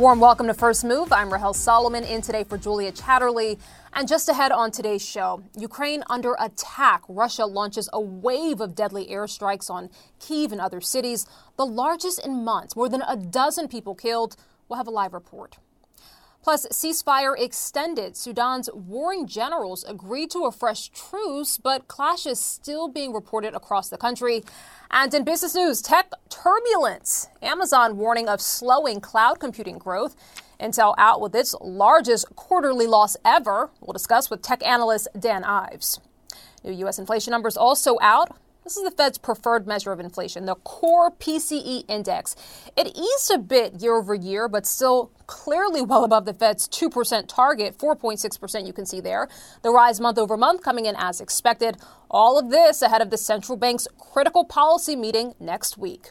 warm welcome to First Move. I'm Rahel Solomon in today for Julia Chatterley. And just ahead on today's show, Ukraine under attack. Russia launches a wave of deadly airstrikes on Kiev and other cities, the largest in months. More than a dozen people killed. We'll have a live report. Plus, ceasefire extended. Sudan's warring generals agreed to a fresh truce, but clashes still being reported across the country. And in business news, tech turbulence. Amazon warning of slowing cloud computing growth. Intel out with its largest quarterly loss ever. We'll discuss with tech analyst Dan Ives. New U.S. inflation numbers also out. This is the Fed's preferred measure of inflation, the core PCE index. It eased a bit year over year, but still clearly well above the Fed's 2% target, 4.6% you can see there. The rise month over month coming in as expected. All of this ahead of the central bank's critical policy meeting next week.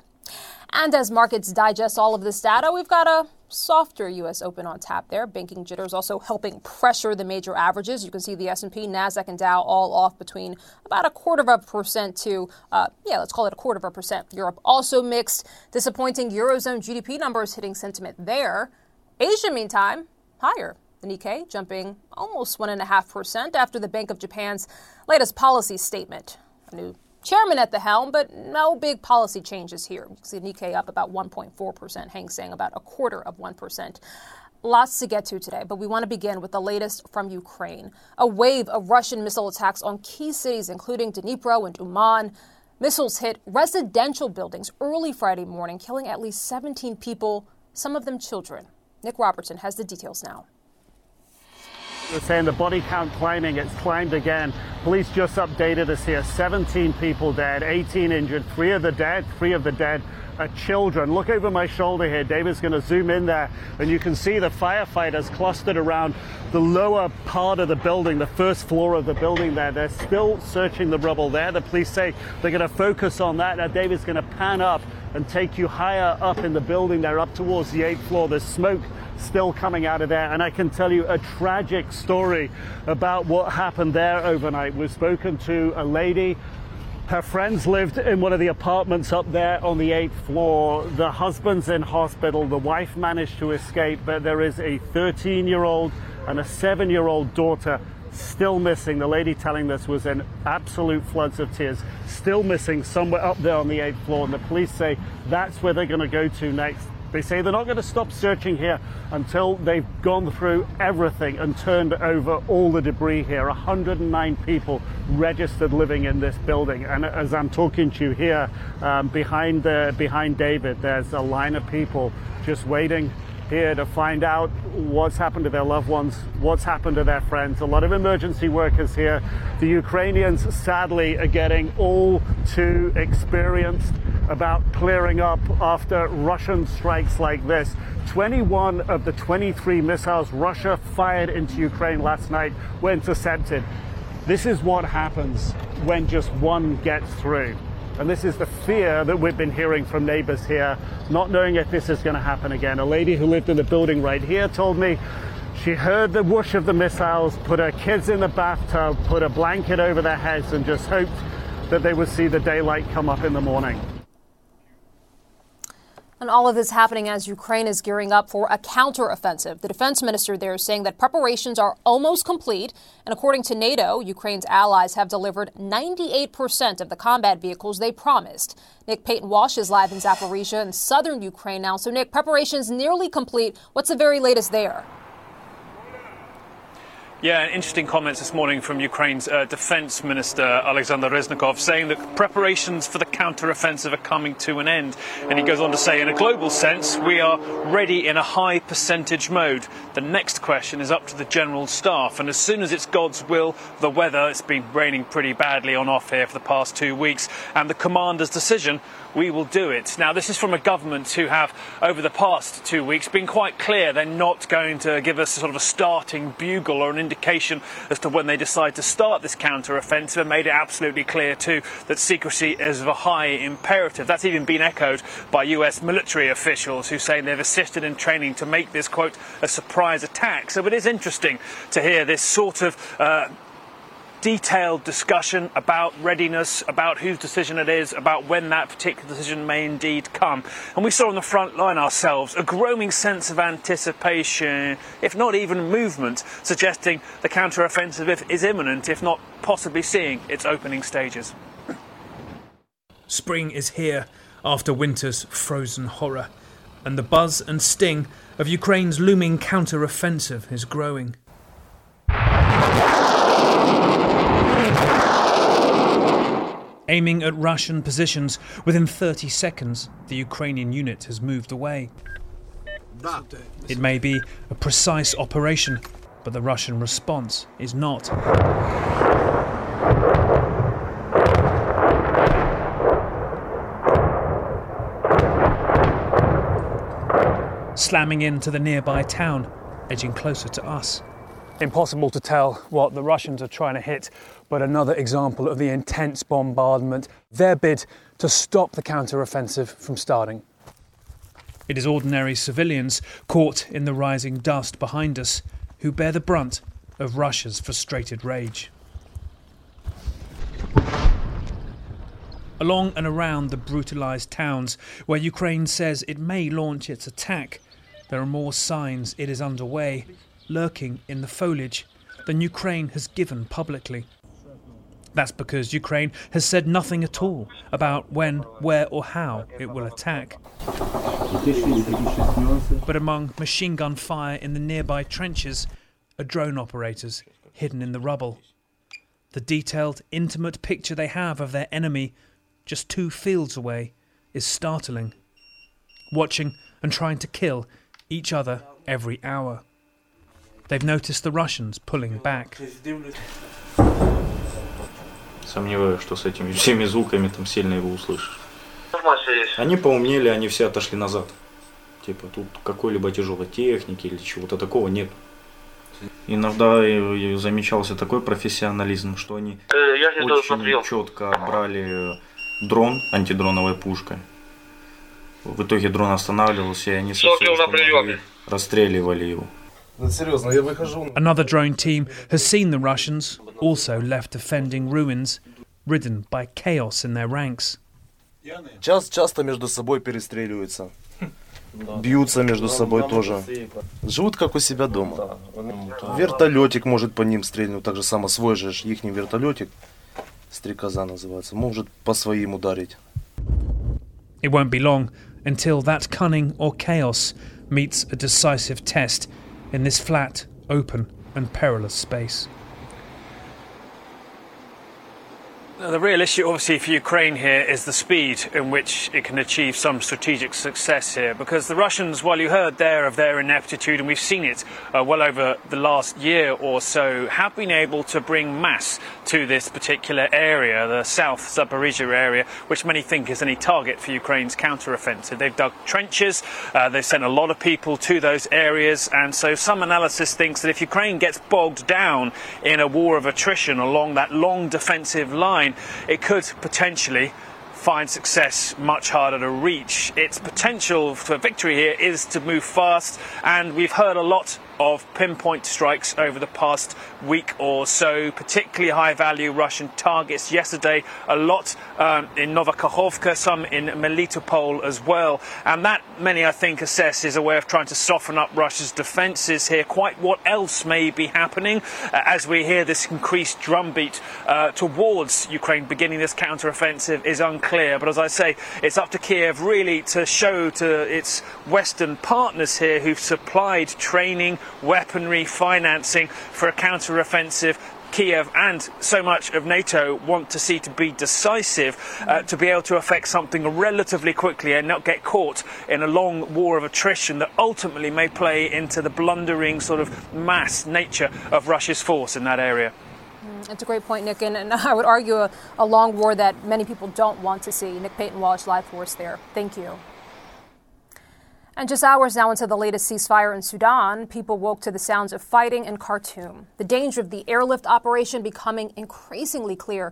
And as markets digest all of this data, we've got a softer U.S. Open on tap there. Banking jitters also helping pressure the major averages. You can see the S&P, Nasdaq, and Dow all off between about a quarter of a percent to, uh, yeah, let's call it a quarter of a percent. Europe also mixed. Disappointing eurozone GDP numbers hitting sentiment there. Asia, meantime, higher. The Nikkei jumping almost one and a half percent after the Bank of Japan's latest policy statement. A new chairman at the helm, but no big policy changes here. You see Nikkei up about 1.4%, Hang Seng about a quarter of 1%. Lots to get to today, but we want to begin with the latest from Ukraine. A wave of Russian missile attacks on key cities, including Dnipro and Uman. Missiles hit residential buildings early Friday morning, killing at least 17 people, some of them children. Nick Robertson has the details now. They're saying the body count climbing, it's climbed again. Police just updated us here 17 people dead, 18 injured, three of the dead, three of the dead are children. Look over my shoulder here. David's going to zoom in there, and you can see the firefighters clustered around the lower part of the building, the first floor of the building there. They're still searching the rubble there. The police say they're going to focus on that. Now, David's going to pan up and take you higher up in the building there, up towards the eighth floor. There's smoke still coming out of there. And I can tell you a tragic story about what happened there overnight. We've spoken to a lady. Her friends lived in one of the apartments up there on the eighth floor. The husband's in hospital. The wife managed to escape, but there is a 13 year old and a seven year old daughter still missing. The lady telling this was in absolute floods of tears, still missing somewhere up there on the eighth floor. And the police say that's where they're going to go to next. They say they're not going to stop searching here until they've gone through everything and turned over all the debris here. 109 people registered living in this building. And as I'm talking to you here, um, behind, the, behind David, there's a line of people just waiting here to find out what's happened to their loved ones, what's happened to their friends. A lot of emergency workers here. The Ukrainians, sadly, are getting all too experienced about clearing up after Russian strikes like this. 21 of the 23 missiles Russia fired into Ukraine last night were intercepted. This is what happens when just one gets through. And this is the fear that we've been hearing from neighbors here, not knowing if this is going to happen again. A lady who lived in the building right here told me she heard the whoosh of the missiles, put her kids in the bathtub, put a blanket over their heads, and just hoped that they would see the daylight come up in the morning. And all of this happening as Ukraine is gearing up for a counteroffensive. The defense minister there is saying that preparations are almost complete. And according to NATO, Ukraine's allies have delivered 98% of the combat vehicles they promised. Nick Paton Walsh is live in Zaporizhia in southern Ukraine now. So, Nick, preparations nearly complete. What's the very latest there? Yeah, interesting comments this morning from Ukraine's uh, defense minister Alexander Reznikov saying that preparations for the counter-offensive are coming to an end. And he goes on to say, in a global sense, we are ready in a high percentage mode. The next question is up to the general staff. And as soon as it's God's will, the weather, it's been raining pretty badly on off here for the past two weeks, and the commander's decision we will do it. Now, this is from a government who have, over the past two weeks, been quite clear they're not going to give us sort of a starting bugle or an indication as to when they decide to start this counter-offensive and made it absolutely clear, too, that secrecy is of a high imperative. That's even been echoed by US military officials who say they've assisted in training to make this, quote, a surprise attack. So it is interesting to hear this sort of uh, detailed discussion about readiness, about whose decision it is, about when that particular decision may indeed come. And we saw on the front line ourselves a growing sense of anticipation, if not even movement, suggesting the counter-offensive is imminent, if not possibly seeing its opening stages. Spring is here after winter's frozen horror, and the buzz and sting of Ukraine's looming counter-offensive is growing. Aiming at Russian positions, within 30 seconds, the Ukrainian unit has moved away. It may be a precise operation, but the Russian response is not. Slamming into the nearby town, edging closer to us. Impossible to tell what the Russians are trying to hit, but another example of the intense bombardment, their bid to stop the counter-offensive from starting. It is ordinary civilians caught in the rising dust behind us who bear the brunt of Russia's frustrated rage. Along and around the brutalised towns where Ukraine says it may launch its attack, there are more signs it is underway lurking in the foliage than Ukraine has given publicly. That's because Ukraine has said nothing at all about when, where, or how it will attack. But among machine gun fire in the nearby trenches are drone operators hidden in the rubble. The detailed, intimate picture they have of their enemy just two fields away is startling. Watching and trying to kill each other every hour. They've noticed the Russians pulling back. Сомневаюсь, что с этими всеми звуками там сильно его услышишь. Они поумнели, они все отошли назад. Типа тут какой-либо тяжелой техники или чего-то такого нет. Иногда замечался такой профессионализм, что они очень четко брали дрон антидроновой пушкой. В итоге дрон останавливался, и они со всей расстреливали его. Another drone team has seen the Russians, also left defending ruins, ridden by chaos in their ranks. Час часто между собой перестреливаются. Бьются между собой тоже. Живут как у себя дома. Вертолетик может по ним стрельнуть. Так же само свой же их вертолетик. Стрекоза называется. Может по своим ударить. It won't be long until that cunning or chaos meets a decisive test in this flat, open, and perilous space. The real issue, obviously, for Ukraine here is the speed in which it can achieve some strategic success here. Because the Russians, while you heard there of their ineptitude, and we've seen it uh, well over the last year or so, have been able to bring mass to this particular area, the South Zaporizhia area, which many think is any target for Ukraine's counteroffensive. They've dug trenches, uh, they've sent a lot of people to those areas, and so some analysis thinks that if Ukraine gets bogged down in a war of attrition along that long defensive line, line, it could potentially find success much harder to reach. Its potential for victory here is to move fast, and we've heard a lot of pinpoint strikes over the past week or so, particularly high value Russian targets. Yesterday, a lot um, in Novakhovka, some in Melitopol as well. And that, many I think, assess is a way of trying to soften up Russia's defences here. Quite what else may be happening uh, as we hear this increased drumbeat uh, towards Ukraine beginning this counter-offensive is unclear. But as I say, it's up to Kiev really to show to its Western partners here who've supplied training, weaponry, financing for a counter-offensive Kiev and so much of NATO want to see to be decisive, uh, to be able to affect something relatively quickly and not get caught in a long war of attrition that ultimately may play into the blundering sort of mass nature of Russia's force in that area. Mm, it's a great point, Nick, and, and I would argue a, a long war that many people don't want to see. Nick Paton Walsh, live force there. Thank you. And just hours now into the latest ceasefire in Sudan, people woke to the sounds of fighting in Khartoum. The danger of the airlift operation becoming increasingly clear.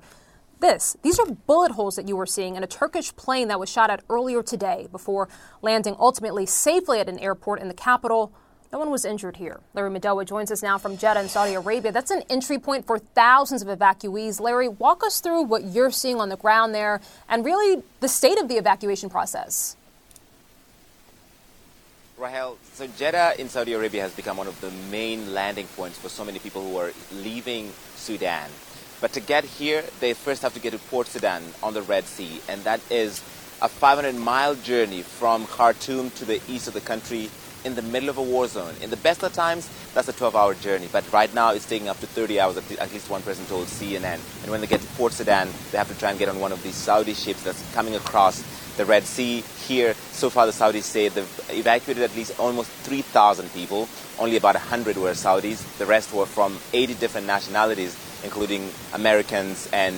This, these are bullet holes that you were seeing in a Turkish plane that was shot at earlier today before landing ultimately safely at an airport in the capital, No one was injured here. Larry Madowo joins us now from Jeddah in Saudi Arabia. That's an entry point for thousands of evacuees. Larry, walk us through what you're seeing on the ground there and really the state of the evacuation process. Rahel, so Jeddah in Saudi Arabia has become one of the main landing points for so many people who are leaving Sudan. But to get here, they first have to get to Port Sudan on the Red Sea, and that is a 500 mile journey from Khartoum to the east of the country in the middle of a war zone. In the best of times, that's a 12 hour journey, but right now it's taking up to 30 hours, at least one person told CNN. And when they get to Port Sudan, they have to try and get on one of these Saudi ships that's coming across the Red Sea. Here, so far, the Saudis say they've evacuated at least almost 3,000 people. Only about 100 were Saudis. The rest were from 80 different nationalities, including Americans and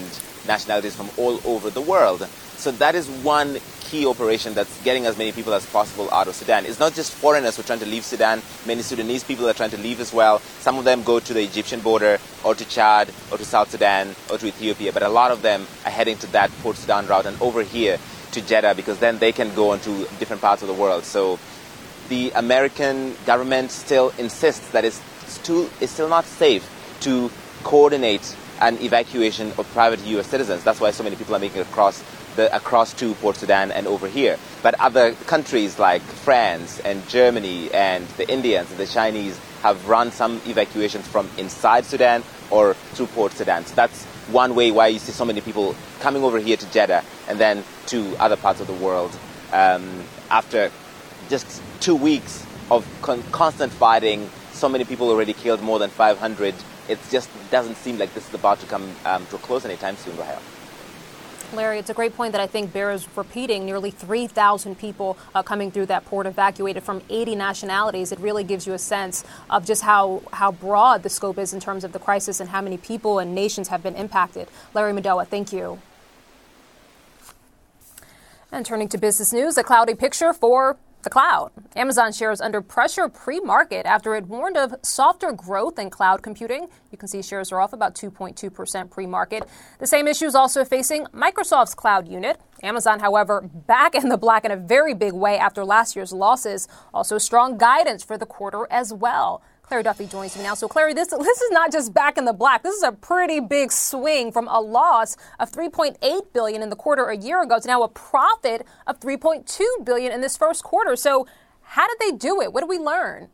nationalities from all over the world. So that is one key operation that's getting as many people as possible out of Sudan. It's not just foreigners who are trying to leave Sudan. Many Sudanese people are trying to leave as well. Some of them go to the Egyptian border or to Chad or to South Sudan or to Ethiopia, but a lot of them are heading to that Port Sudan route and over here to Jeddah because then they can go into different parts of the world. So the American government still insists that it's, too, it's still not safe to coordinate an evacuation of private U.S. citizens. That's why so many people are making it across the, across to Port Sudan and over here. But other countries like France and Germany and the Indians and the Chinese have run some evacuations from inside Sudan or through Port Sudan. So that's one way why you see so many people coming over here to Jeddah and then to other parts of the world um, after just two weeks of con- constant fighting. So many people already killed, more than 500. It just doesn't seem like this is about to come um, to a close anytime soon, Rahel. Larry, it's a great point that I think bears repeating. Nearly 3,000 people uh, coming through that port evacuated from 80 nationalities. It really gives you a sense of just how, how broad the scope is in terms of the crisis and how many people and nations have been impacted. Larry Madowo, thank you. And turning to business news, a cloudy picture for the cloud. Amazon shares under pressure pre market after it warned of softer growth in cloud computing. You can see shares are off about 2.2% pre market. The same issue is also facing Microsoft's cloud unit. Amazon, however, back in the black in a very big way after last year's losses. Also, strong guidance for the quarter as well. Clare Duffy joins me now. So, Clare, this this is not just back in the black. This is a pretty big swing from a loss of 3.8 billion in the quarter a year ago to now a profit of 3.2 billion in this first quarter. So, how did they do it? What did we learn?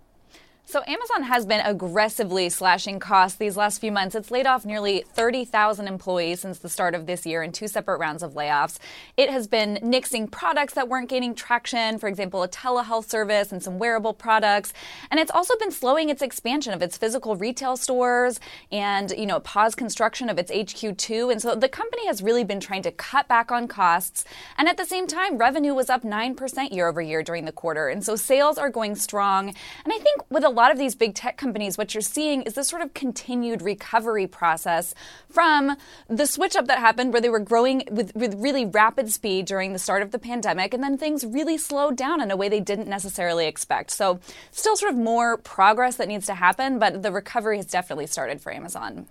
So Amazon has been aggressively slashing costs these last few months. It's laid off nearly 30,000 employees since the start of this year in two separate rounds of layoffs. It has been nixing products that weren't gaining traction, for example, a telehealth service and some wearable products. And it's also been slowing its expansion of its physical retail stores and, you know, pause construction of its HQ2. And so the company has really been trying to cut back on costs. And at the same time, revenue was up 9% year over year during the quarter. And so sales are going strong. And I think with a lot of these big tech companies, what you're seeing is this sort of continued recovery process from the switch up that happened where they were growing with, with really rapid speed during the start of the pandemic, and then things really slowed down in a way they didn't necessarily expect. So, still sort of more progress that needs to happen, but the recovery has definitely started for Amazon.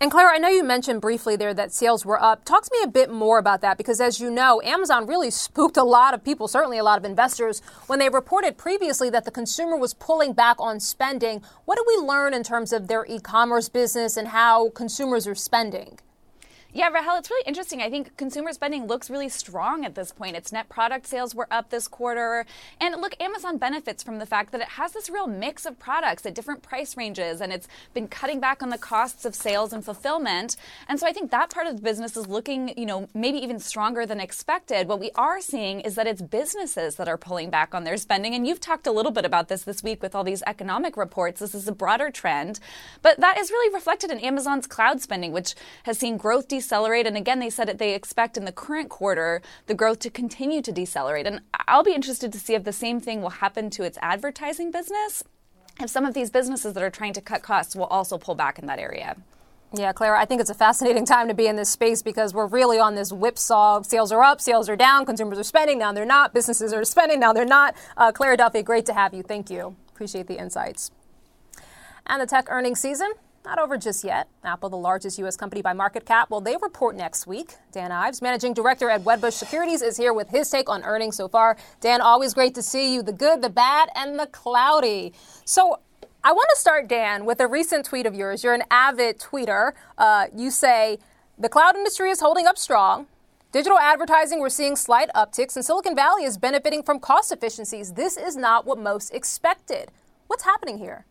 And Clare, I know you mentioned briefly there that sales were up. Talk to me a bit more about that because, as you know, Amazon really spooked a lot of people, certainly a lot of investors, when they reported previously that the consumer was pulling back on spending. What do we learn in terms of their e commerce business and how consumers are spending? Yeah, Rahel, it's really interesting. I think consumer spending looks really strong at this point. Its net product sales were up this quarter. And look, Amazon benefits from the fact that it has this real mix of products at different price ranges, and it's been cutting back on the costs of sales and fulfillment. And so I think that part of the business is looking, you know, maybe even stronger than expected. What we are seeing is that it's businesses that are pulling back on their spending. And you've talked a little bit about this this week with all these economic reports. This is a broader trend. But that is really reflected in Amazon's cloud spending, which has seen growth. And again, they said that they expect in the current quarter the growth to continue to decelerate. And I'll be interested to see if the same thing will happen to its advertising business. If some of these businesses that are trying to cut costs will also pull back in that area. Yeah, Clara, I think it's a fascinating time to be in this space because we're really on this whipsaw. Sales are up, sales are down, consumers are spending, now they're not, businesses are spending, now they're not. Uh, Clare Duffy, great to have you. Thank you. Appreciate the insights. And the tech earnings season not over just yet. Apple, the largest U.S. company by market cap, well, they report next week. Dan Ives, managing director at Wedbush Securities, is here with his take on earnings so far. Dan, always great to see you. The good, the bad, and the cloudy. So, I want to start, Dan, with a recent tweet of yours. You're an avid tweeter. Uh, you say, the cloud industry is holding up strong. Digital advertising, we're seeing slight upticks, and Silicon Valley is benefiting from cost efficiencies. This is not what most expected. What's happening here?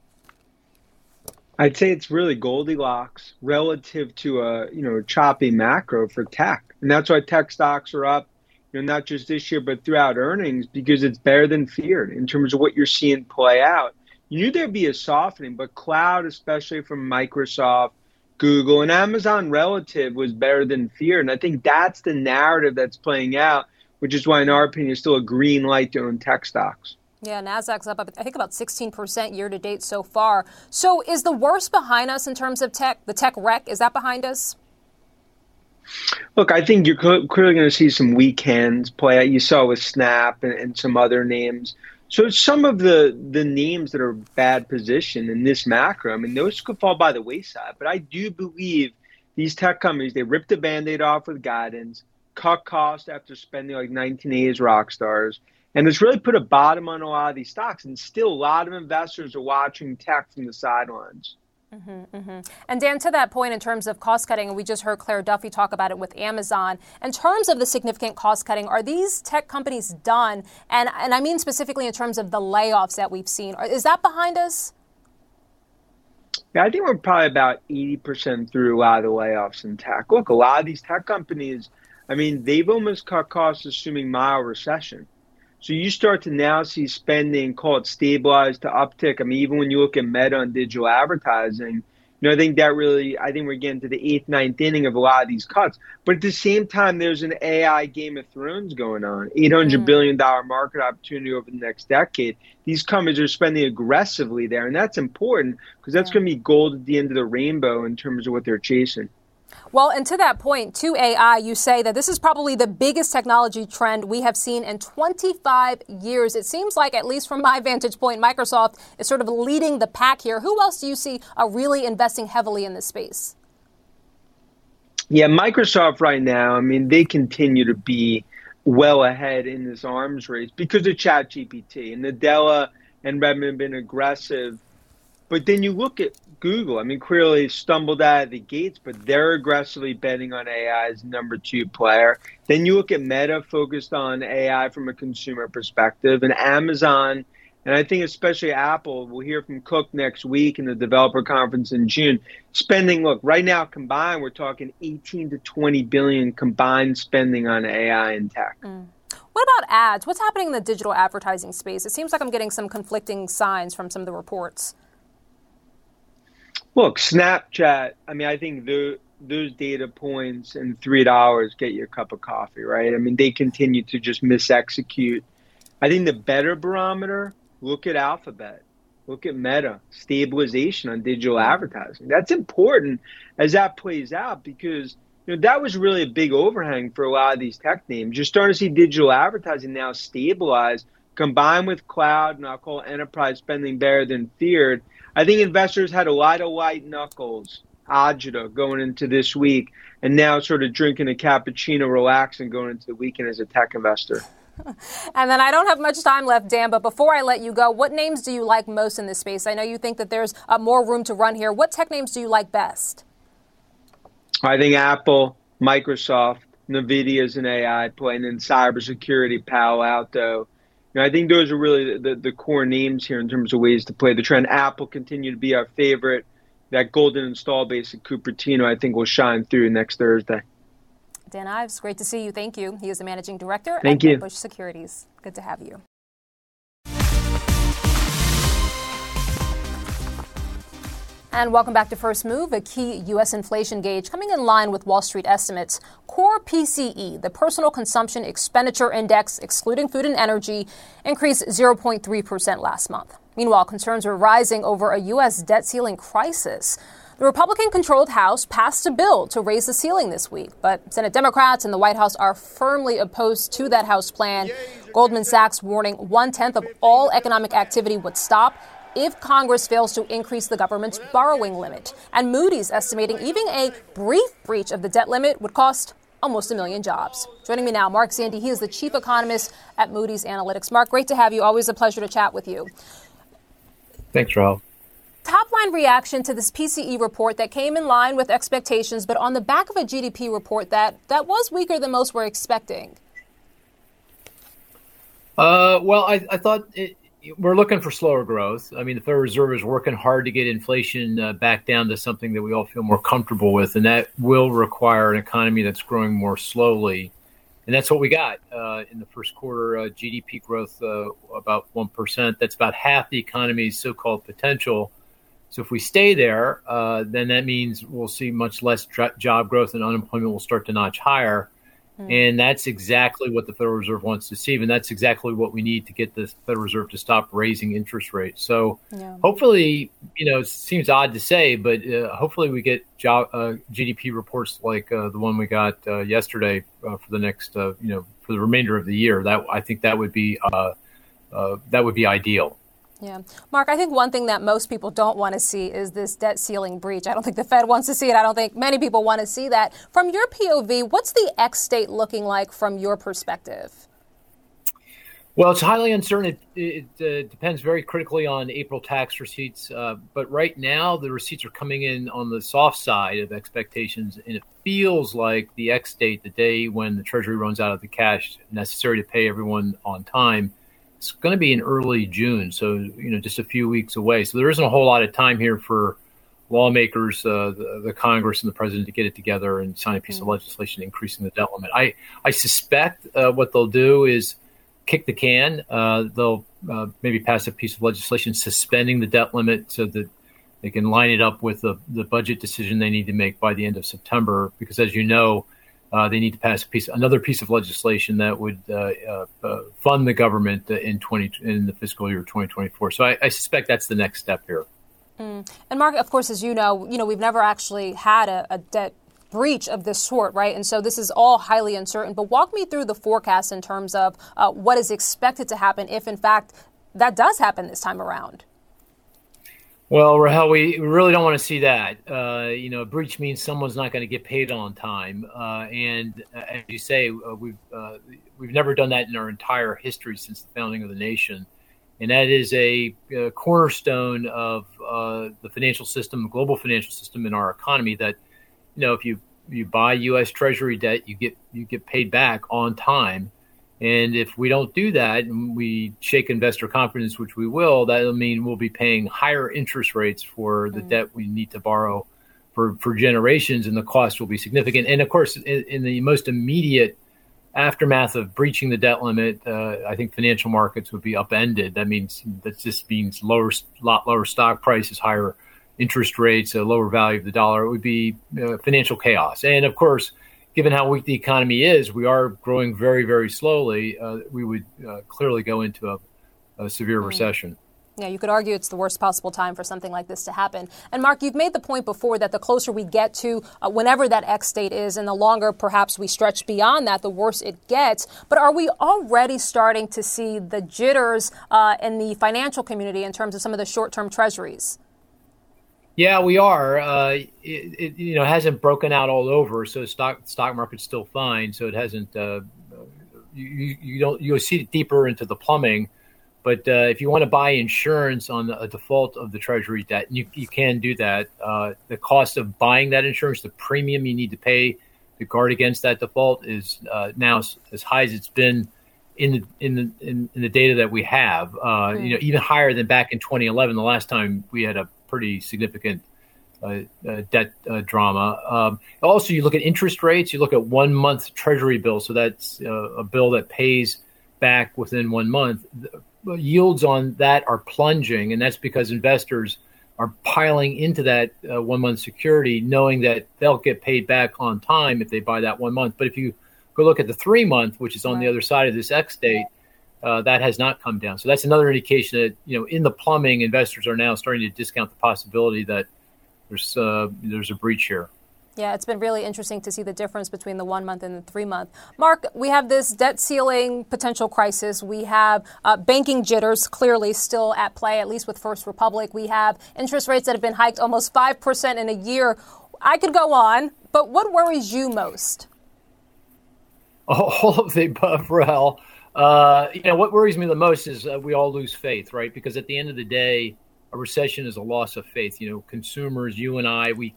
I'd say it's really Goldilocks relative to a you know choppy macro for tech, and that's why tech stocks are up. You know, not just this year, but throughout earnings, because it's better than feared in terms of what you're seeing play out. You knew there'd be a softening, but cloud, especially from Microsoft, Google, and Amazon relative, was better than feared, and I think that's the narrative that's playing out, which is why, in our opinion, it's still a green light to own tech stocks. Yeah, Nasdaq's up, I think, about 16% year to date so far. So, is the worst behind us in terms of tech? The tech wreck is that behind us? Look, I think you're clearly going to see some weak hands play out. You saw with Snap and, and some other names. So some of the the names that are bad position in this macro, I mean, those could fall by the wayside. But I do believe these tech companies they ripped the band-aid off with guidance, cut costs after spending like 19 A's rock stars, and it's really put a bottom on a lot of these stocks. And still, a lot of investors are watching tech from the sidelines. Mm-hmm, mm-hmm. And Dan, to that point, in terms of cost cutting, and we just heard Clare Duffy talk about it with Amazon. In terms of the significant cost cutting, are these tech companies done? And and I mean specifically in terms of the layoffs that we've seen. Is that behind us? Yeah, I think we're probably about eighty percent through a lot of the layoffs in tech. Look, a lot of these tech companies, I mean, they've almost cut costs assuming mild recession. So you start to now see spending, called stabilized to uptick. I mean, even when you look at Meta and digital advertising, you know, I think that really, I think we're getting to the eighth, ninth inning of a lot of these cuts. But at the same time, there's an AI Game of Thrones going on, eight hundred mm. billion dollar market opportunity over the next decade. These companies are spending aggressively there, and that's important because that's yeah. going to be gold at the end of the rainbow in terms of what they're chasing. Well, and to that point, to AI, you say that this is probably the biggest technology trend we have seen in 25 years. It seems like, at least from my vantage point, Microsoft is sort of leading the pack here. Who else do you see are really investing heavily in this space? Yeah, Microsoft right now, I mean, they continue to be well ahead in this arms race because of ChatGPT. And Nadella and Redmond have been aggressive. But then you look at Google. I mean, clearly stumbled out of the gates, but they're aggressively betting on AI as number two player. Then you look at Meta, focused on AI from a consumer perspective, and Amazon, and I think especially Apple. We'll hear from Cook next week in the developer conference in June. Spending, look, right now combined, we're talking 18 to 20 billion combined spending on AI and tech. Mm. What about ads? What's happening in the digital advertising space? It seems like I'm getting some conflicting signs from some of the reports. Look, Snapchat. I mean, I think the, those data points in three dollars get you a cup of coffee, right? I mean, they continue to just misexecute. I think the better barometer. Look at Alphabet. Look at Meta. Stabilization on digital advertising. That's important as that plays out because you know that was really a big overhang for a lot of these tech names. You're starting to see digital advertising now stabilize, combined with cloud, and I'll call enterprise spending better than feared I think investors had a lot of white knuckles, agita, going into this week, and now sort of drinking a cappuccino, relaxing, going into the weekend as a tech investor. And then I don't have much time left, Dan, but before I let you go, what names do you like most in this space? I know you think that there's uh, more room to run here. What tech names do you like best? I think Apple, Microsoft, NVIDIA is an AI play, and then cybersecurity, Palo Alto, you know, I think those are really the, the core names here in terms of ways to play the trend. Apple continue to be our favorite. That golden install base at Cupertino, I think, will shine through next Thursday. Dan Ives, great to see you. Thank you. He is the managing director Thank at you. Bush Securities. Good to have you. And welcome back to First Move, a key U.S. inflation gauge coming in line with Wall Street estimates. Core PCE, the Personal Consumption Expenditure Index, excluding food and energy, increased 0.3% last month. Meanwhile, concerns are rising over a U.S. debt ceiling crisis. The Republican controlled House passed a bill to raise the ceiling this week, but Senate Democrats and the White House are firmly opposed to that House plan. Goldman Sachs warning one tenth of all economic activity would stop if Congress fails to increase the government's borrowing limit. And Moody's estimating even a brief breach of the debt limit would cost almost a million jobs. Joining me now, Mark Zandi. He is the chief economist at Moody's Analytics. Mark, great to have you. Always a pleasure to chat with you. Thanks, Rahel. Top line reaction to this PCE report that came in line with expectations, but on the back of a GDP report that, that was weaker than most were expecting. Uh, well, I, I thought it, we're looking for slower growth. I mean, the Federal Reserve is working hard to get inflation uh, back down to something that we all feel more comfortable with, and that will require an economy that's growing more slowly. And that's what we got uh, in the first quarter. Uh, GDP growth uh, about one percent. That's about half the economy's so-called potential. So if we stay there, uh, then that means we'll see much less job growth, and unemployment will start to notch higher. Mm-hmm. And that's exactly what the Federal Reserve wants to see. And that's exactly what we need to get the Federal Reserve to stop raising interest rates. So yeah. hopefully, you know, it seems odd to say, but uh, hopefully we get job, uh, GDP reports like uh, the one we got uh, yesterday uh, for the next, uh, you know, for the remainder of the year. That I think that would be that would be ideal. Yeah. Mark, I think one thing that most people don't want to see is this debt ceiling breach. I don't think the Fed wants to see it. I don't think many people want to see that. From your POV, what's the X date looking like from your perspective? Well, it's highly uncertain. It, it uh, depends very critically on April tax receipts. Uh, but right now, the receipts are coming in on the soft side of expectations. And it feels like the X date, the day when the Treasury runs out of the cash necessary to pay everyone on time, it's going to be in early June, so you know just a few weeks away. So there isn't a whole lot of time here for lawmakers, uh, the, the, Congress, and the president to get it together and sign a piece mm-hmm. of legislation increasing the debt limit. I I suspect uh, what they'll do is kick the can. Uh, they'll uh, maybe pass a piece of legislation suspending the debt limit so that they can line it up with the, the budget decision they need to make by the end of September. Because as you know, uh, they need to pass a piece, another piece of legislation that would uh, uh, uh fund the government in 20 in the fiscal year 2024. So I, I suspect that's the next step here. Mm. And Mark, of course, as you know, you know we've never actually had a, a debt breach of this sort, right? And so this is all highly uncertain. But walk me through the forecast in terms of uh, what is expected to happen if, in fact, that does happen this time around. Well, Rahel, we really don't want to see that. Uh, you know, a breach means someone's not going to get paid on time, uh, and uh, as you say, uh, we've uh, we've never done that in our entire history since the founding of the nation, and that is a, a cornerstone of uh, the financial system, global financial system in our economy. That you know, if you you buy U.S. Treasury debt, you get you get paid back on time and if we don't do that and we shake investor confidence, which we will, that'll mean we'll be paying higher interest rates for the mm. debt we need to borrow for, for generations, and the cost will be significant. And of course, in, in the most immediate aftermath of breaching the debt limit, uh, I think financial markets would be upended. That means that just means lower, lot lower stock prices, higher interest rates, a lower value of the dollar. It would be uh, financial chaos. And of course, given how weak the economy is, we are growing very, very slowly. Uh, we would uh, clearly go into a, a severe mm. recession. Yeah, you could argue it's the worst possible time for something like this to happen. And Mark, you've made the point before that the closer we get to uh, whenever that X date is, and the longer perhaps we stretch beyond that, the worse it gets. But are we already starting to see the jitters uh, in the financial community in terms of some of the short term treasuries? Yeah, we are. Uh, it, it, you know hasn't broken out all over, so stock stock market's still fine. So it hasn't. Uh, you, you don't you'll see it deeper into the plumbing, but uh, if you want to buy insurance on a default of the Treasury debt, you you can do that. Uh, the cost of buying that insurance, the premium you need to pay to guard against that default, is uh, now as high as it's been in the in the in, in the data that we have. Mm. You know, even higher than back in 2011, the last time we had a pretty significant uh, uh, debt uh, drama. Um, also, you look at interest rates. You look at one month Treasury bill, so that's uh, a bill that pays back within one month. The yields on that are plunging, and that's because investors are piling into that uh, one month security, knowing that they'll get paid back on time if they buy that one month. But if you go look at the three month, which is on right. the other side of this X date, uh, that has not come down. So that's another indication that you know in the plumbing, investors are now starting to discount the possibility that there's uh, there's a breach here. Yeah, it's been really interesting to see the difference between the one month and the three month. Mark, we have this debt ceiling potential crisis. We have uh, banking jitters clearly still at play, at least with First Republic. We have interest rates that have been hiked almost 5% in a year. I could go on, but what worries you most? All of the above, Rahel. Uh, you know, what worries me the most is uh, we all lose faith, right? Because at the end of the day, a recession is a loss of faith. You know, consumers, you and I, we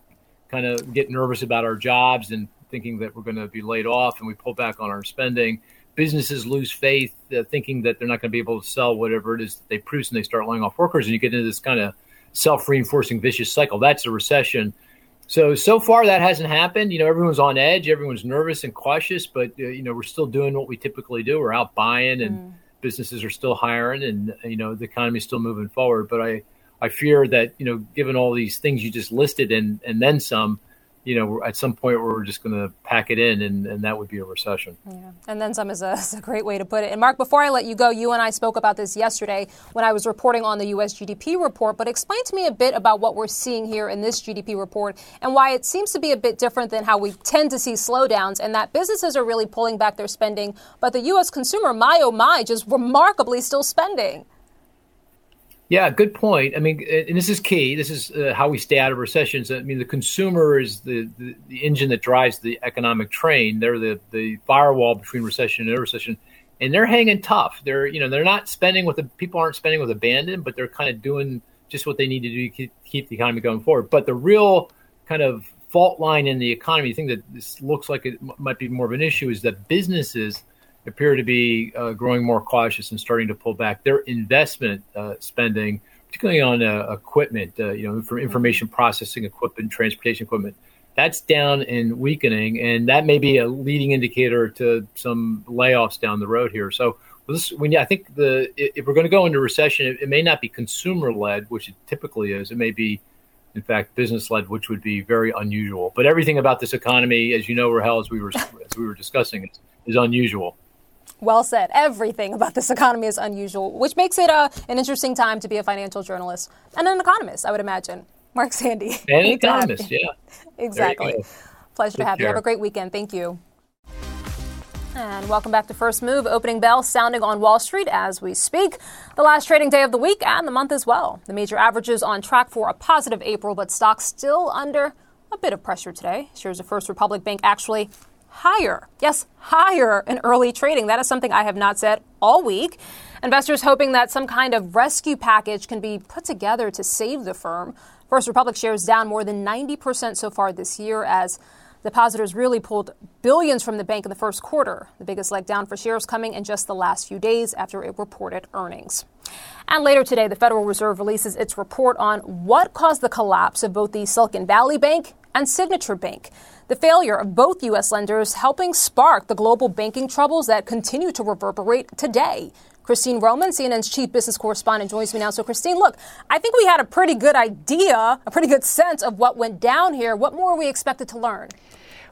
kind of get nervous about our jobs and thinking that we're going to be laid off and we pull back on our spending. Businesses lose faith, uh, thinking that they're not going to be able to sell whatever it is they produce and they start laying off workers. And you get into this kind of self reinforcing vicious cycle. That's a recession. So, so far that hasn't happened. You know, everyone's on edge, everyone's nervous and cautious, but, uh, you know, we're still doing what we typically do. We're out buying and mm. businesses are still hiring and, you know, the economy's still moving forward. But I, I fear that you know, given all these things you just listed and and then some, you know, at some point we're just going to pack it in, and, and that would be a recession. Yeah, and then some is a, is a, great way to put it. And Mark, before I let you go, you and I spoke about this yesterday when I was reporting on the U.S. GDP report. But explain to me a bit about what we're seeing here in this GDP report and why it seems to be a bit different than how we tend to see slowdowns, and that businesses are really pulling back their spending, but the U.S. consumer, my oh my, just remarkably still spending. Yeah, good point. I mean, and this is key. This is uh, how we stay out of recessions. I mean, the consumer is the, the, the, engine that drives the economic train. They're the, the firewall between recession and recession, and they're hanging tough. They're you know they're not spending with the people aren't spending with abandon, but they're kind of doing just what they need to do to keep, keep the economy going forward. But the real kind of fault line in the economy, the thing that this looks like it might be more of an issue, is that businesses – appear to be uh, growing more cautious and starting to pull back their investment uh, spending, particularly on uh, equipment, uh, you know, for information processing equipment, transportation equipment. That's down and weakening, and that may be a leading indicator to some layoffs down the road here. So, this, when I think the if we're going to go into recession, it, it may not be consumer led, which it typically is. It may be in fact, business led, which would be very unusual. But everything about this economy, as you know, Rahel, as we were as we were discussing, is, is unusual. Well said. Everything about this economy is unusual, which makes it uh, an interesting time to be a financial journalist and an economist, I would imagine. Mark Zandi. An economist, yeah. exactly. Pleasure Take to have care. you. Have a great weekend. Thank you. And welcome back to First Move. Opening bell sounding on Wall Street as we speak. The last trading day of the week and the month as well. The major averages on track for a positive April, but stocks still under a bit of pressure today. Shares of First Republic Bank actually higher. Yes, higher in early trading. That is something I have not said all week. Investors hoping that some kind of rescue package can be put together to save the firm. First Republic shares down more than 90% so far this year as depositors really pulled billions from the bank in the first quarter, the biggest leg down for shares coming in just the last few days after it reported earnings. And later today, the Federal Reserve releases its report on what caused the collapse of both the Silicon Valley Bank and Signature Bank. The failure of both U.S. lenders helping spark the global banking troubles that continue to reverberate today. Christine Romans, CNN's chief business correspondent, joins me now. So, Christine, look, I think we had a pretty good idea, a pretty good sense of what went down here. What more are we expected to learn?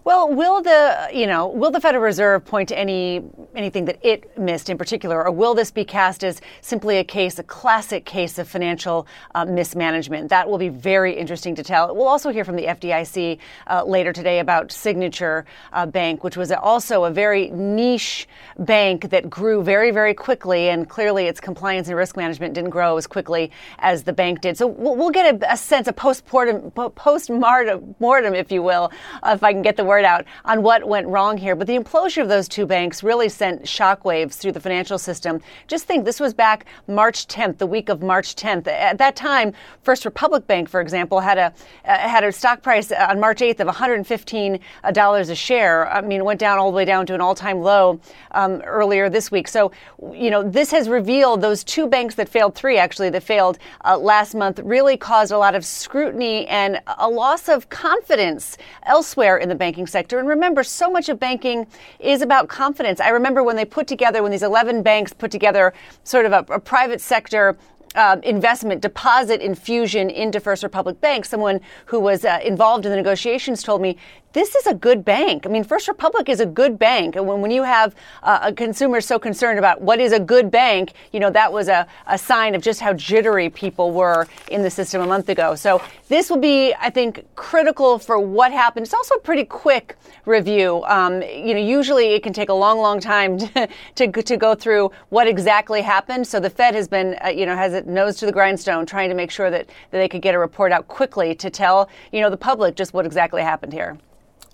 Well, will the you know will the Federal Reserve point to any anything that it missed in particular, or will this be cast as simply a case, a classic case of financial uh, mismanagement? That will be very interesting to tell. We'll also hear from the FDIC uh, later today about Signature uh, Bank, which was also a very niche bank that grew very very quickly, and clearly its compliance and risk management didn't grow as quickly as the bank did. So we'll, we'll get a, a, sense, a post-mortem, post-mortem, if you will, if I can get the word word out on what went wrong here. But the implosion of those two banks really sent shockwaves through the financial system. Just think this was back March 10th, the week of March 10th. At that time, First Republic Bank, for example, had a uh, had a stock price on March 8th of $115 a share. I mean, it went down all the way down to an all-time low um, earlier this week. So, you know, this has revealed those two banks that failed, three actually that failed uh, last month, really caused a lot of scrutiny and a loss of confidence elsewhere in the banking banking sector. And remember, so much of banking is about confidence. I remember when they put together, when these 11 banks put together sort of a, a private sector uh, investment deposit infusion into First Republic Bank. Someone who was uh, involved in the negotiations told me this is a good bank. I mean, First Republic is a good bank. And when, when you have uh, a consumer so concerned about what is a good bank, you know, that was a, a sign of just how jittery people were in the system a month ago. So this will be, I think, critical for what happened. It's also a pretty quick review. Um, you know, usually it can take a long, long time to, to, to, go through what exactly happened. So the Fed has been, uh, you know, has it nose to the grindstone trying to make sure that, that they could get a report out quickly to tell, you know, the public just what exactly happened here.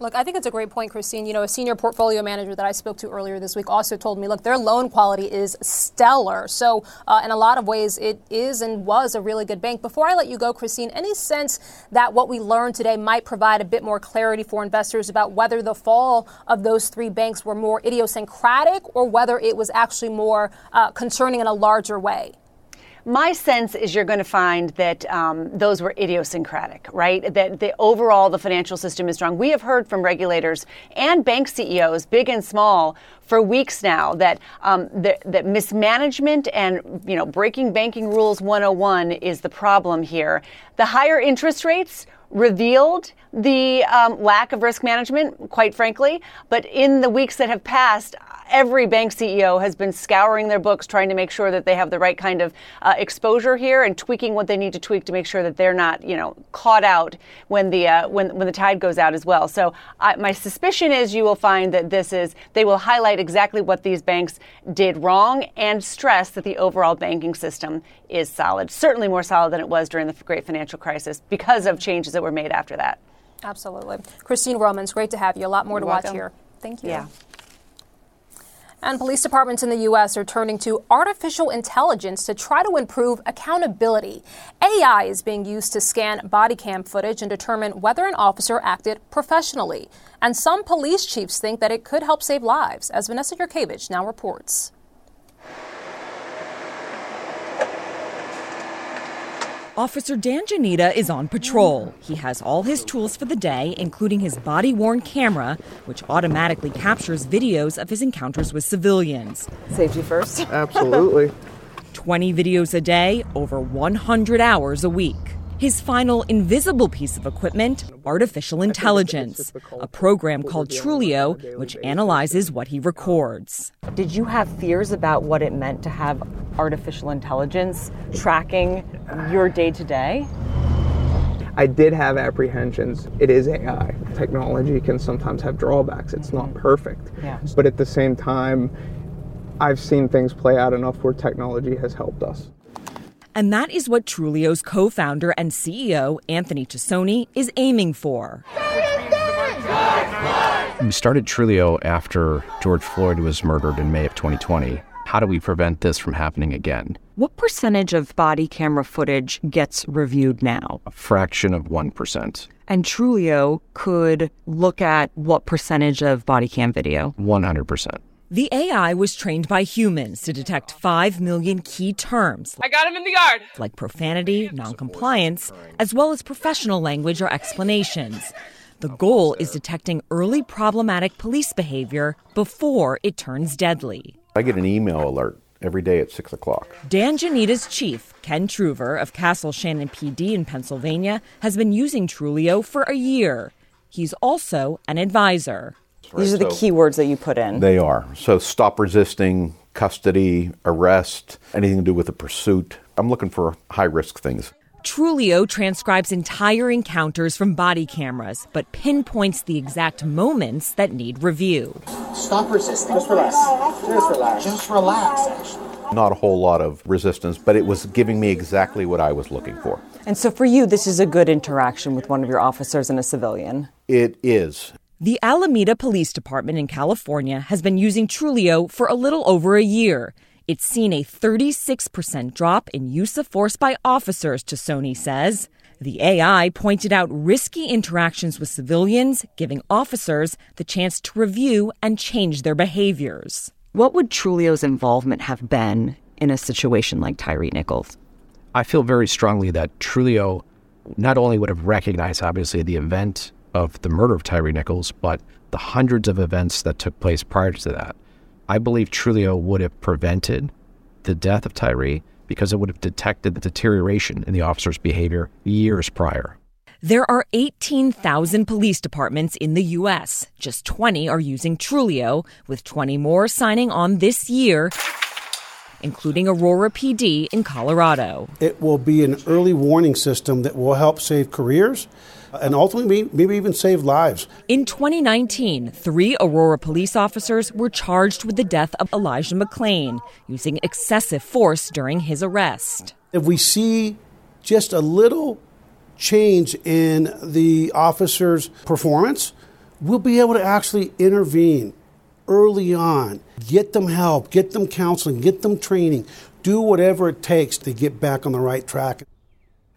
Look, I think it's a great point, Christine. You know, a senior portfolio manager that I spoke to earlier this week also told me, look, their loan quality is stellar. So, uh, in a lot of ways, it is and was a really good bank. Before I let you go, Christine, any sense that what we learned today might provide a bit more clarity for investors about whether the fall of those three banks were more idiosyncratic or whether it was actually more uh, concerning in a larger way? My sense is you're going to find that um, those were idiosyncratic, right? That the overall the financial system is strong. We have heard from regulators and bank CEOs, big and small, for weeks now that um, that, that mismanagement and you know breaking banking rules 101 is the problem here. The higher interest rates revealed the um, lack of risk management, quite frankly. But in the weeks that have passed, every bank CEO has been scouring their books, trying to make sure that they have the right kind of uh, exposure here and tweaking what they need to tweak to make sure that they're not, you know, caught out when the uh, when when the tide goes out as well. So my suspicion is you will find that this is they will highlight exactly what these banks did wrong and stress that the overall banking system is solid, certainly more solid than it was during the Great Financial Crisis because of changes that were made after that. Absolutely, Christine Romans, great to have you. A lot more You're to welcome. watch here. Thank you. Yeah. And police departments in the U.S. are turning to artificial intelligence to try to improve accountability. AI is being used to scan body cam footage and determine whether an officer acted professionally. And some police chiefs think that it could help save lives, as Vanessa Yurkevich now reports. Officer Dan Janita is on patrol. He has all his tools for the day, including his body worn camera, which automatically captures videos of his encounters with civilians. Safety first. Absolutely. 20 videos a day, over 100 hours a week. His final invisible piece of equipment, artificial intelligence, a program called Truleo, which analyzes what he records. Did you have fears about what it meant to have artificial intelligence tracking your day to day? I did have apprehensions. It is AI. Technology can sometimes have drawbacks. It's not mm-hmm. perfect. Yeah. But at the same time, I've seen things play out enough where technology has helped us. And that is what Truleo's co founder and CEO, Anthony Tassone, is aiming for. We started Truleo after George Floyd was murdered in May of 2020. How do we prevent this from happening again? What percentage of body camera footage gets reviewed now? A fraction of 1%. And Truleo could look at what percentage of body cam video? 100%. The AI was trained by humans to detect 5 million key terms. I got him in the yard. Like profanity, noncompliance, as well as professional language or explanations. The goal is detecting early problematic police behavior before it turns deadly. I get an email alert every day at 6 o'clock. Dan Janita's chief, Ken Truver of Castle Shannon PD in Pennsylvania, has been using Truleo for a year. He's also an advisor. These are the So- keywords that you put in. They are. So stop resisting, custody, arrest, anything to do with a pursuit. I'm looking for high risk things. Truleo transcribes entire encounters from body cameras, but pinpoints the exact moments that need review. Stop resisting. Just relax. Just relax. Just relax, actually. Not a whole lot of resistance, but it was giving me exactly what I was looking for. And so for you, this is a good interaction with one of your officers and a civilian. It is. The Alameda Police Department in California has been using Truleo for a little over a year. It's seen a 36% drop in use of force by officers, Tassone says. The AI pointed out risky interactions with civilians, giving officers the chance to review and change their behaviors. What would Truleo's involvement have been in a situation like Tyre Nichols? I feel very strongly that Truleo not only would have recognized, obviously, the event of the murder of Tyre Nichols, but the hundreds of events that took place prior to that. I believe Truleo would have prevented the death of Tyree because it would have detected the deterioration in the officer's behavior years prior. There are 18,000 police departments in the U.S. Just 20 are using Truleo, with 20 more signing on this year, including Aurora PD in Colorado. It will be an early warning system that will help save careers and ultimately maybe even save lives. In 2019, three Aurora police officers were charged with the death of Elijah McClain using excessive force during his arrest. If we see just a little change in the officer's performance, we'll be able to actually intervene early on, get them help, get them counseling, get them training, do whatever it takes to get back on the right track.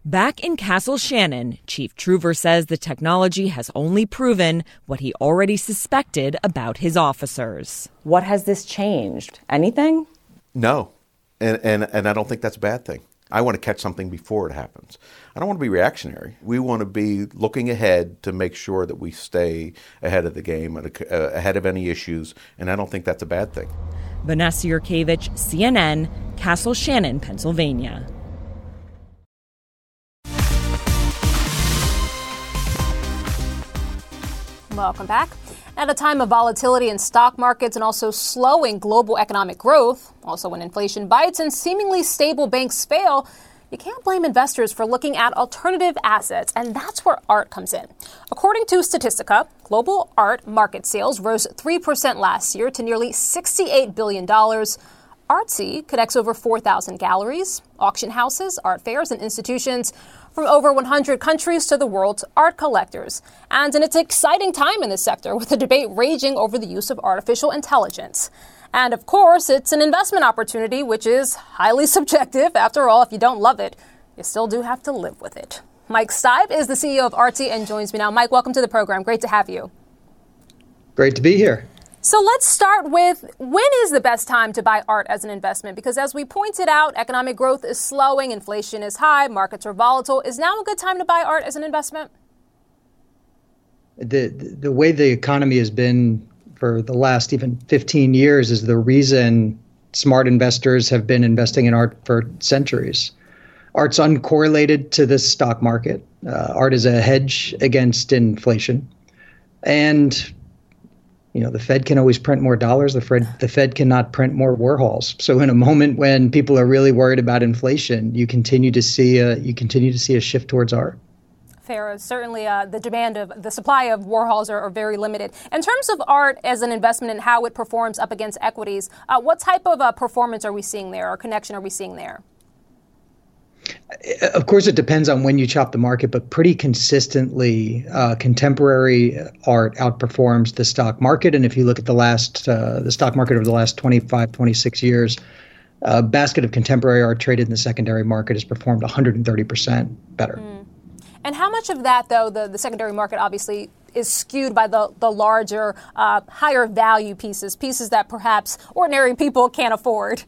Back in Castle Shannon, Chief Truver says the technology has only proven what he already suspected about his officers. What has this changed? Anything? No. And, and, and I don't think that's a bad thing. I want to catch something before it happens. I don't want to be reactionary. We want to be looking ahead to make sure that we stay ahead of the game, uh, ahead of any issues, and I don't think that's a bad thing. Vanessa Yurkevich, CNN, Castle Shannon, Pennsylvania. Welcome back. At a time of volatility in stock markets and also slowing global economic growth, also when inflation bites and seemingly stable banks fail, you can't blame investors for looking at alternative assets, and that's where art comes in. According to Statistica, global art market sales rose 3% last year to nearly $68 billion. Artsy connects over 4,000 galleries, auction houses, art fairs, and institutions from over 100 countries to the world's art collectors. And in it's exciting time in this sector with a debate raging over the use of artificial intelligence. And of course, it's an investment opportunity, which is highly subjective. After all, if you don't love it, you still do have to live with it. Mike Steib is the CEO of Artsy and joins me now. Mike, welcome to the program. Great to have you. Great to be here. So let's start with when is the best time to buy art as an investment? Because as we pointed out, economic growth is slowing, inflation is high, markets are volatile. Is now a good time to buy art as an investment? The the way the economy has been for the last even 15 years is the reason smart investors have been investing in art for centuries. Art's uncorrelated to the stock market. Uh, art is a hedge against inflation. And you know the Fed can always print more dollars. The Fed the Fed cannot print more Warhols. So in a moment when people are really worried about inflation, you continue to see a you continue to see a shift towards art. Fair. Certainly, uh, the demand of the supply of Warhols are, are, very limited. In terms of art as an investment and how it performs up against equities, uh, what type of uh, performance are we seeing there, or connection are we seeing there? Of course, it depends on when you chop the market, but pretty consistently, uh, contemporary art outperforms the stock market. And if you look at the last, uh, the stock market over the last 25, 26 years, a basket of contemporary art traded in the secondary market has performed 130% better. Mm. And how much of that, though, the, the secondary market obviously is skewed by the, the larger, uh, higher value pieces, pieces that perhaps ordinary people can't afford?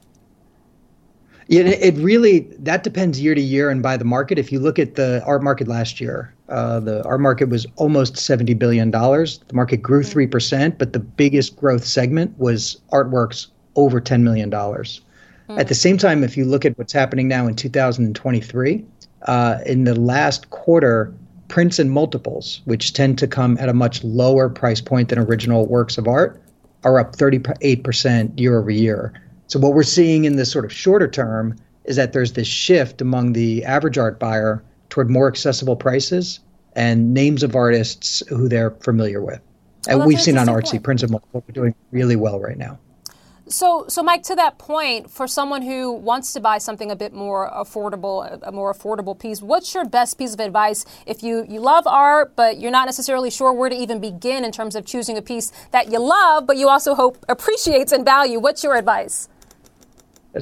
Yeah, it really that depends year to year and by the market. If you look at the art market last year, uh, the art market was almost seventy billion dollars. The market grew mm-hmm. three percent, but the biggest growth segment was artworks over ten million dollars. Mm. At the same time, if you look at what's happening now in 2023, uh, in the last quarter, prints and multiples, which tend to come at a much lower price point than original works of art, are up 38% year over year. So what we're seeing in this sort of shorter term is that there's this shift among the average art buyer toward more accessible prices and names of artists who they're familiar with. Oh, and we've seen on Artsy Principle what we're doing really well right now. So, so Mike, to that point, for someone who wants to buy something a bit more affordable, a more affordable piece, what's your best piece of advice if you, you love art, but you're not necessarily sure where to even begin in terms of choosing a piece that you love, but you also hope appreciates and value? What's your advice?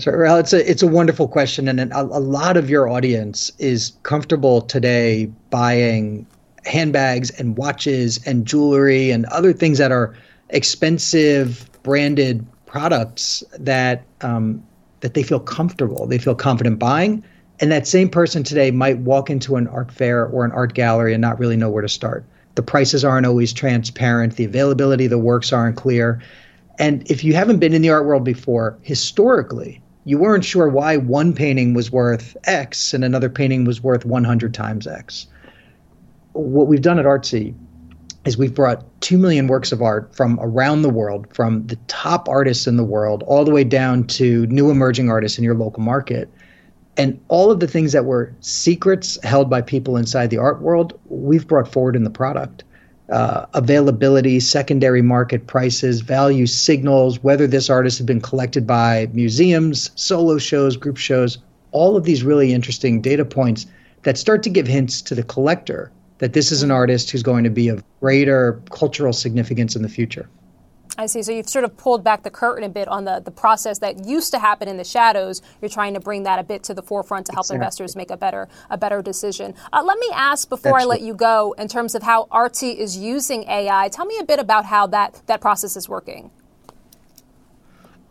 Well, it's a it's a wonderful question, and a, a lot of your audience is comfortable today buying handbags and watches and jewelry and other things that are expensive branded products that um, that they feel comfortable, they feel confident buying. And that same person today might walk into an art fair or an art gallery and not really know where to start. The prices aren't always transparent. The availability of the works aren't clear. And if you haven't been in the art world before, historically, you weren't sure why one painting was worth X and another painting was worth 100 times X. what we've done at Artsy is we've brought 2 million works of art from around the world, from the top artists in the world, all the way down to new emerging artists in your local market. And all of the things that were secrets held by people inside the art world, we've brought forward in the product. Uh, availability, secondary market prices, value signals, whether this artist has been collected by museums, solo shows, group shows, all of these really interesting data points that start to give hints to the collector that this is an artist who's going to be of greater cultural significance in the future. I see. So you've sort of pulled back the curtain a bit on the, the process that used to happen in the shadows. You're trying to bring that a bit to the forefront to help exactly. investors make a better a better decision. Uh, let me ask before I let you go, in terms of how Artsy is using AI. Tell me a bit about how that that process is working.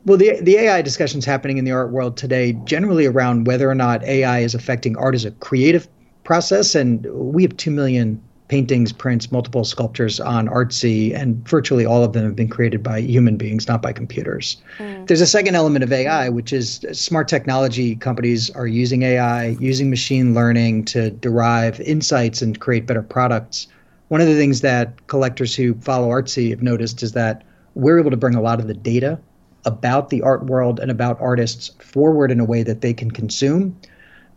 Well, the the AI discussions happening in the art world today generally around whether or not AI is affecting art as a creative process, and we have two million paintings, prints, multiple sculptures on Artsy, and virtually all of them have been created by human beings, not by computers. Mm. There's a second element of AI, which is smart technology companies are using AI, using machine learning to derive insights and create better products. One of the things that collectors who follow Artsy have noticed is that we're able to bring a lot of the data about the art world and about artists forward in a way that they can consume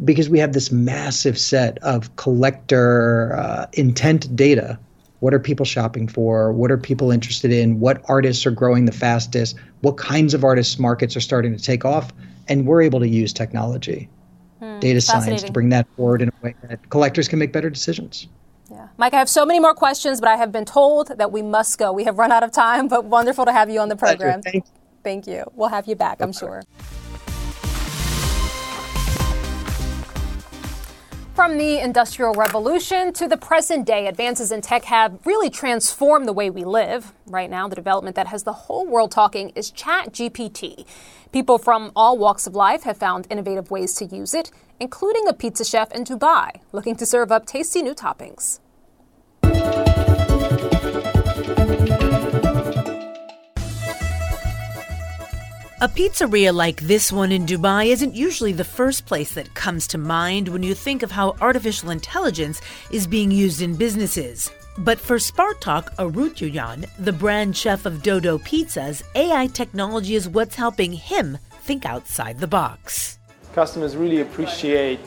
because we have this massive set of collector uh, intent data. What are people shopping for? What are people interested in? What artists are growing the fastest? What kinds of artists markets are starting to take off? And we're able to use technology, hmm, data science to bring that forward in a way that collectors can make better decisions. Yeah. Mike, I have so many more questions, but I have been told that we must go. We have run out of time, but wonderful to have you on the program. Thank you. Thank you. We'll have you back, I'm sure. From the Industrial Revolution to the present day, advances in tech have really transformed the way we live. Right now, the development that has the whole world talking is ChatGPT. People from all walks of life have found innovative ways to use it, including a pizza chef in Dubai looking to serve up tasty new toppings. A pizzeria like this one in Dubai isn't usually the first place that comes to mind when you think of how artificial intelligence is being used in businesses. But for Spartak Arutyunyan, the brand chef of Dodo Pizzas, AI technology is what's helping him think outside the box. Customers really appreciate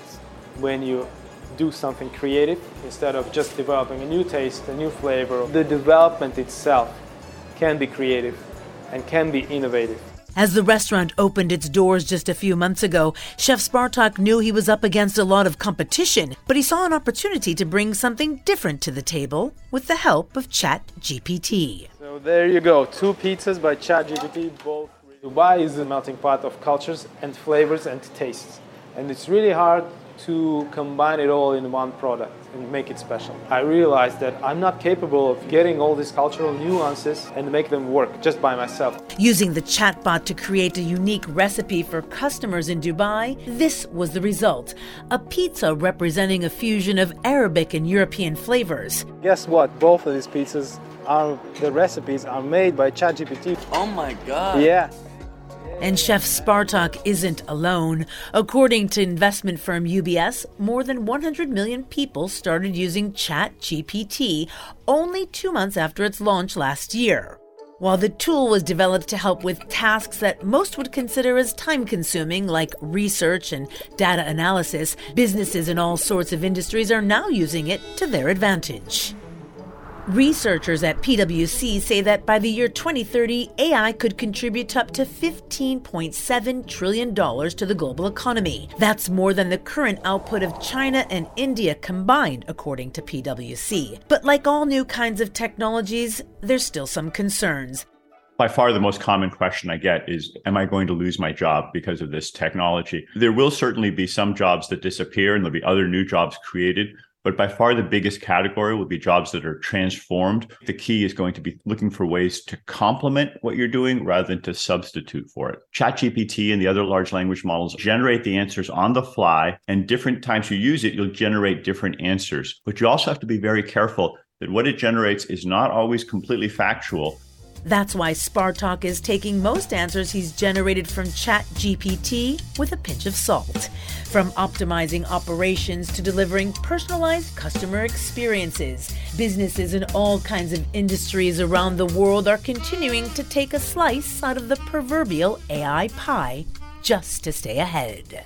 when you do something creative instead of just developing a new taste, a new flavor. The development itself can be creative and can be innovative. As the restaurant opened its doors just a few months ago, Chef Spartak knew he was up against a lot of competition, but he saw an opportunity to bring something different to the table with the help of ChatGPT. So there you go, two pizzas by ChatGPT. Both Dubai is a melting pot of cultures and flavors and tastes, and it's really hard to combine it all in one product and make it special. I realized that I'm not capable of getting all these cultural nuances and make them work just by myself. Using the chatbot to create a unique recipe for customers in Dubai, this was the result a pizza representing a fusion of Arabic and European flavors. Guess what? Both of these pizzas are the recipes are made by ChatGPT. Oh my god. Yeah. And Chef Spartak isn't alone. According to investment firm UBS, more than 100 million people started using ChatGPT only two months after its launch last year. While the tool was developed to help with tasks that most would consider as time consuming, like research and data analysis, businesses in all sorts of industries are now using it to their advantage. Researchers at PwC say that by the year 2030, AI could contribute up to $15.7 trillion to the global economy. That's more than the current output of China and India combined, according to PwC. But like all new kinds of technologies, there's still some concerns. By far, the most common question I get is Am I going to lose my job because of this technology? There will certainly be some jobs that disappear and there'll be other new jobs created. But by far the biggest category will be jobs that are transformed. The key is going to be looking for ways to complement what you're doing rather than to substitute for it. ChatGPT and the other large language models generate the answers on the fly, and different times you use it, you'll generate different answers. But you also have to be very careful that what it generates is not always completely factual That's why Spartak is taking most answers he's generated from ChatGPT with a pinch of salt. From optimizing operations to delivering personalized customer experiences, businesses in all kinds of industries around the world are continuing to take a slice out of the proverbial AI pie just to stay ahead.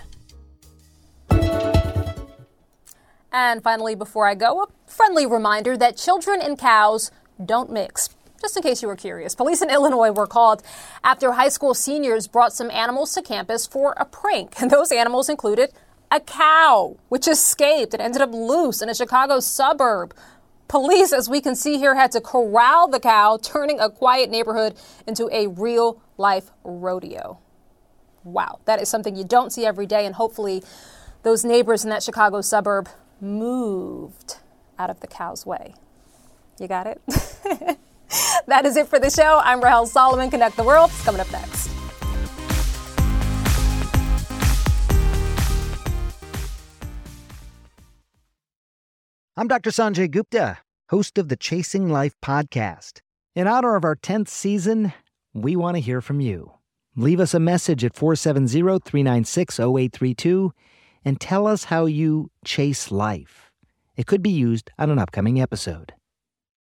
And finally, before I go, a friendly reminder that children and cows don't mix. Just in case you were curious, police in Illinois were called after high school seniors brought some animals to campus for a prank. And those animals included a cow, which escaped and ended up loose in a Chicago suburb. Police, as we can see here, had to corral the cow, turning a quiet neighborhood into a real life rodeo. Wow, that is something you don't see every day, and hopefully, those neighbors in that Chicago suburb moved out of the cow's way. You got it? that is it for the show. I'm Rahel Solomon. Connect the World. Coming up next. I'm Dr. Sanjay Gupta, host of the Chasing Life podcast. In honor of our 10th season, we want to hear from you. Leave us a message at 470 396 0832 and tell us how you chase life. It could be used on an upcoming episode.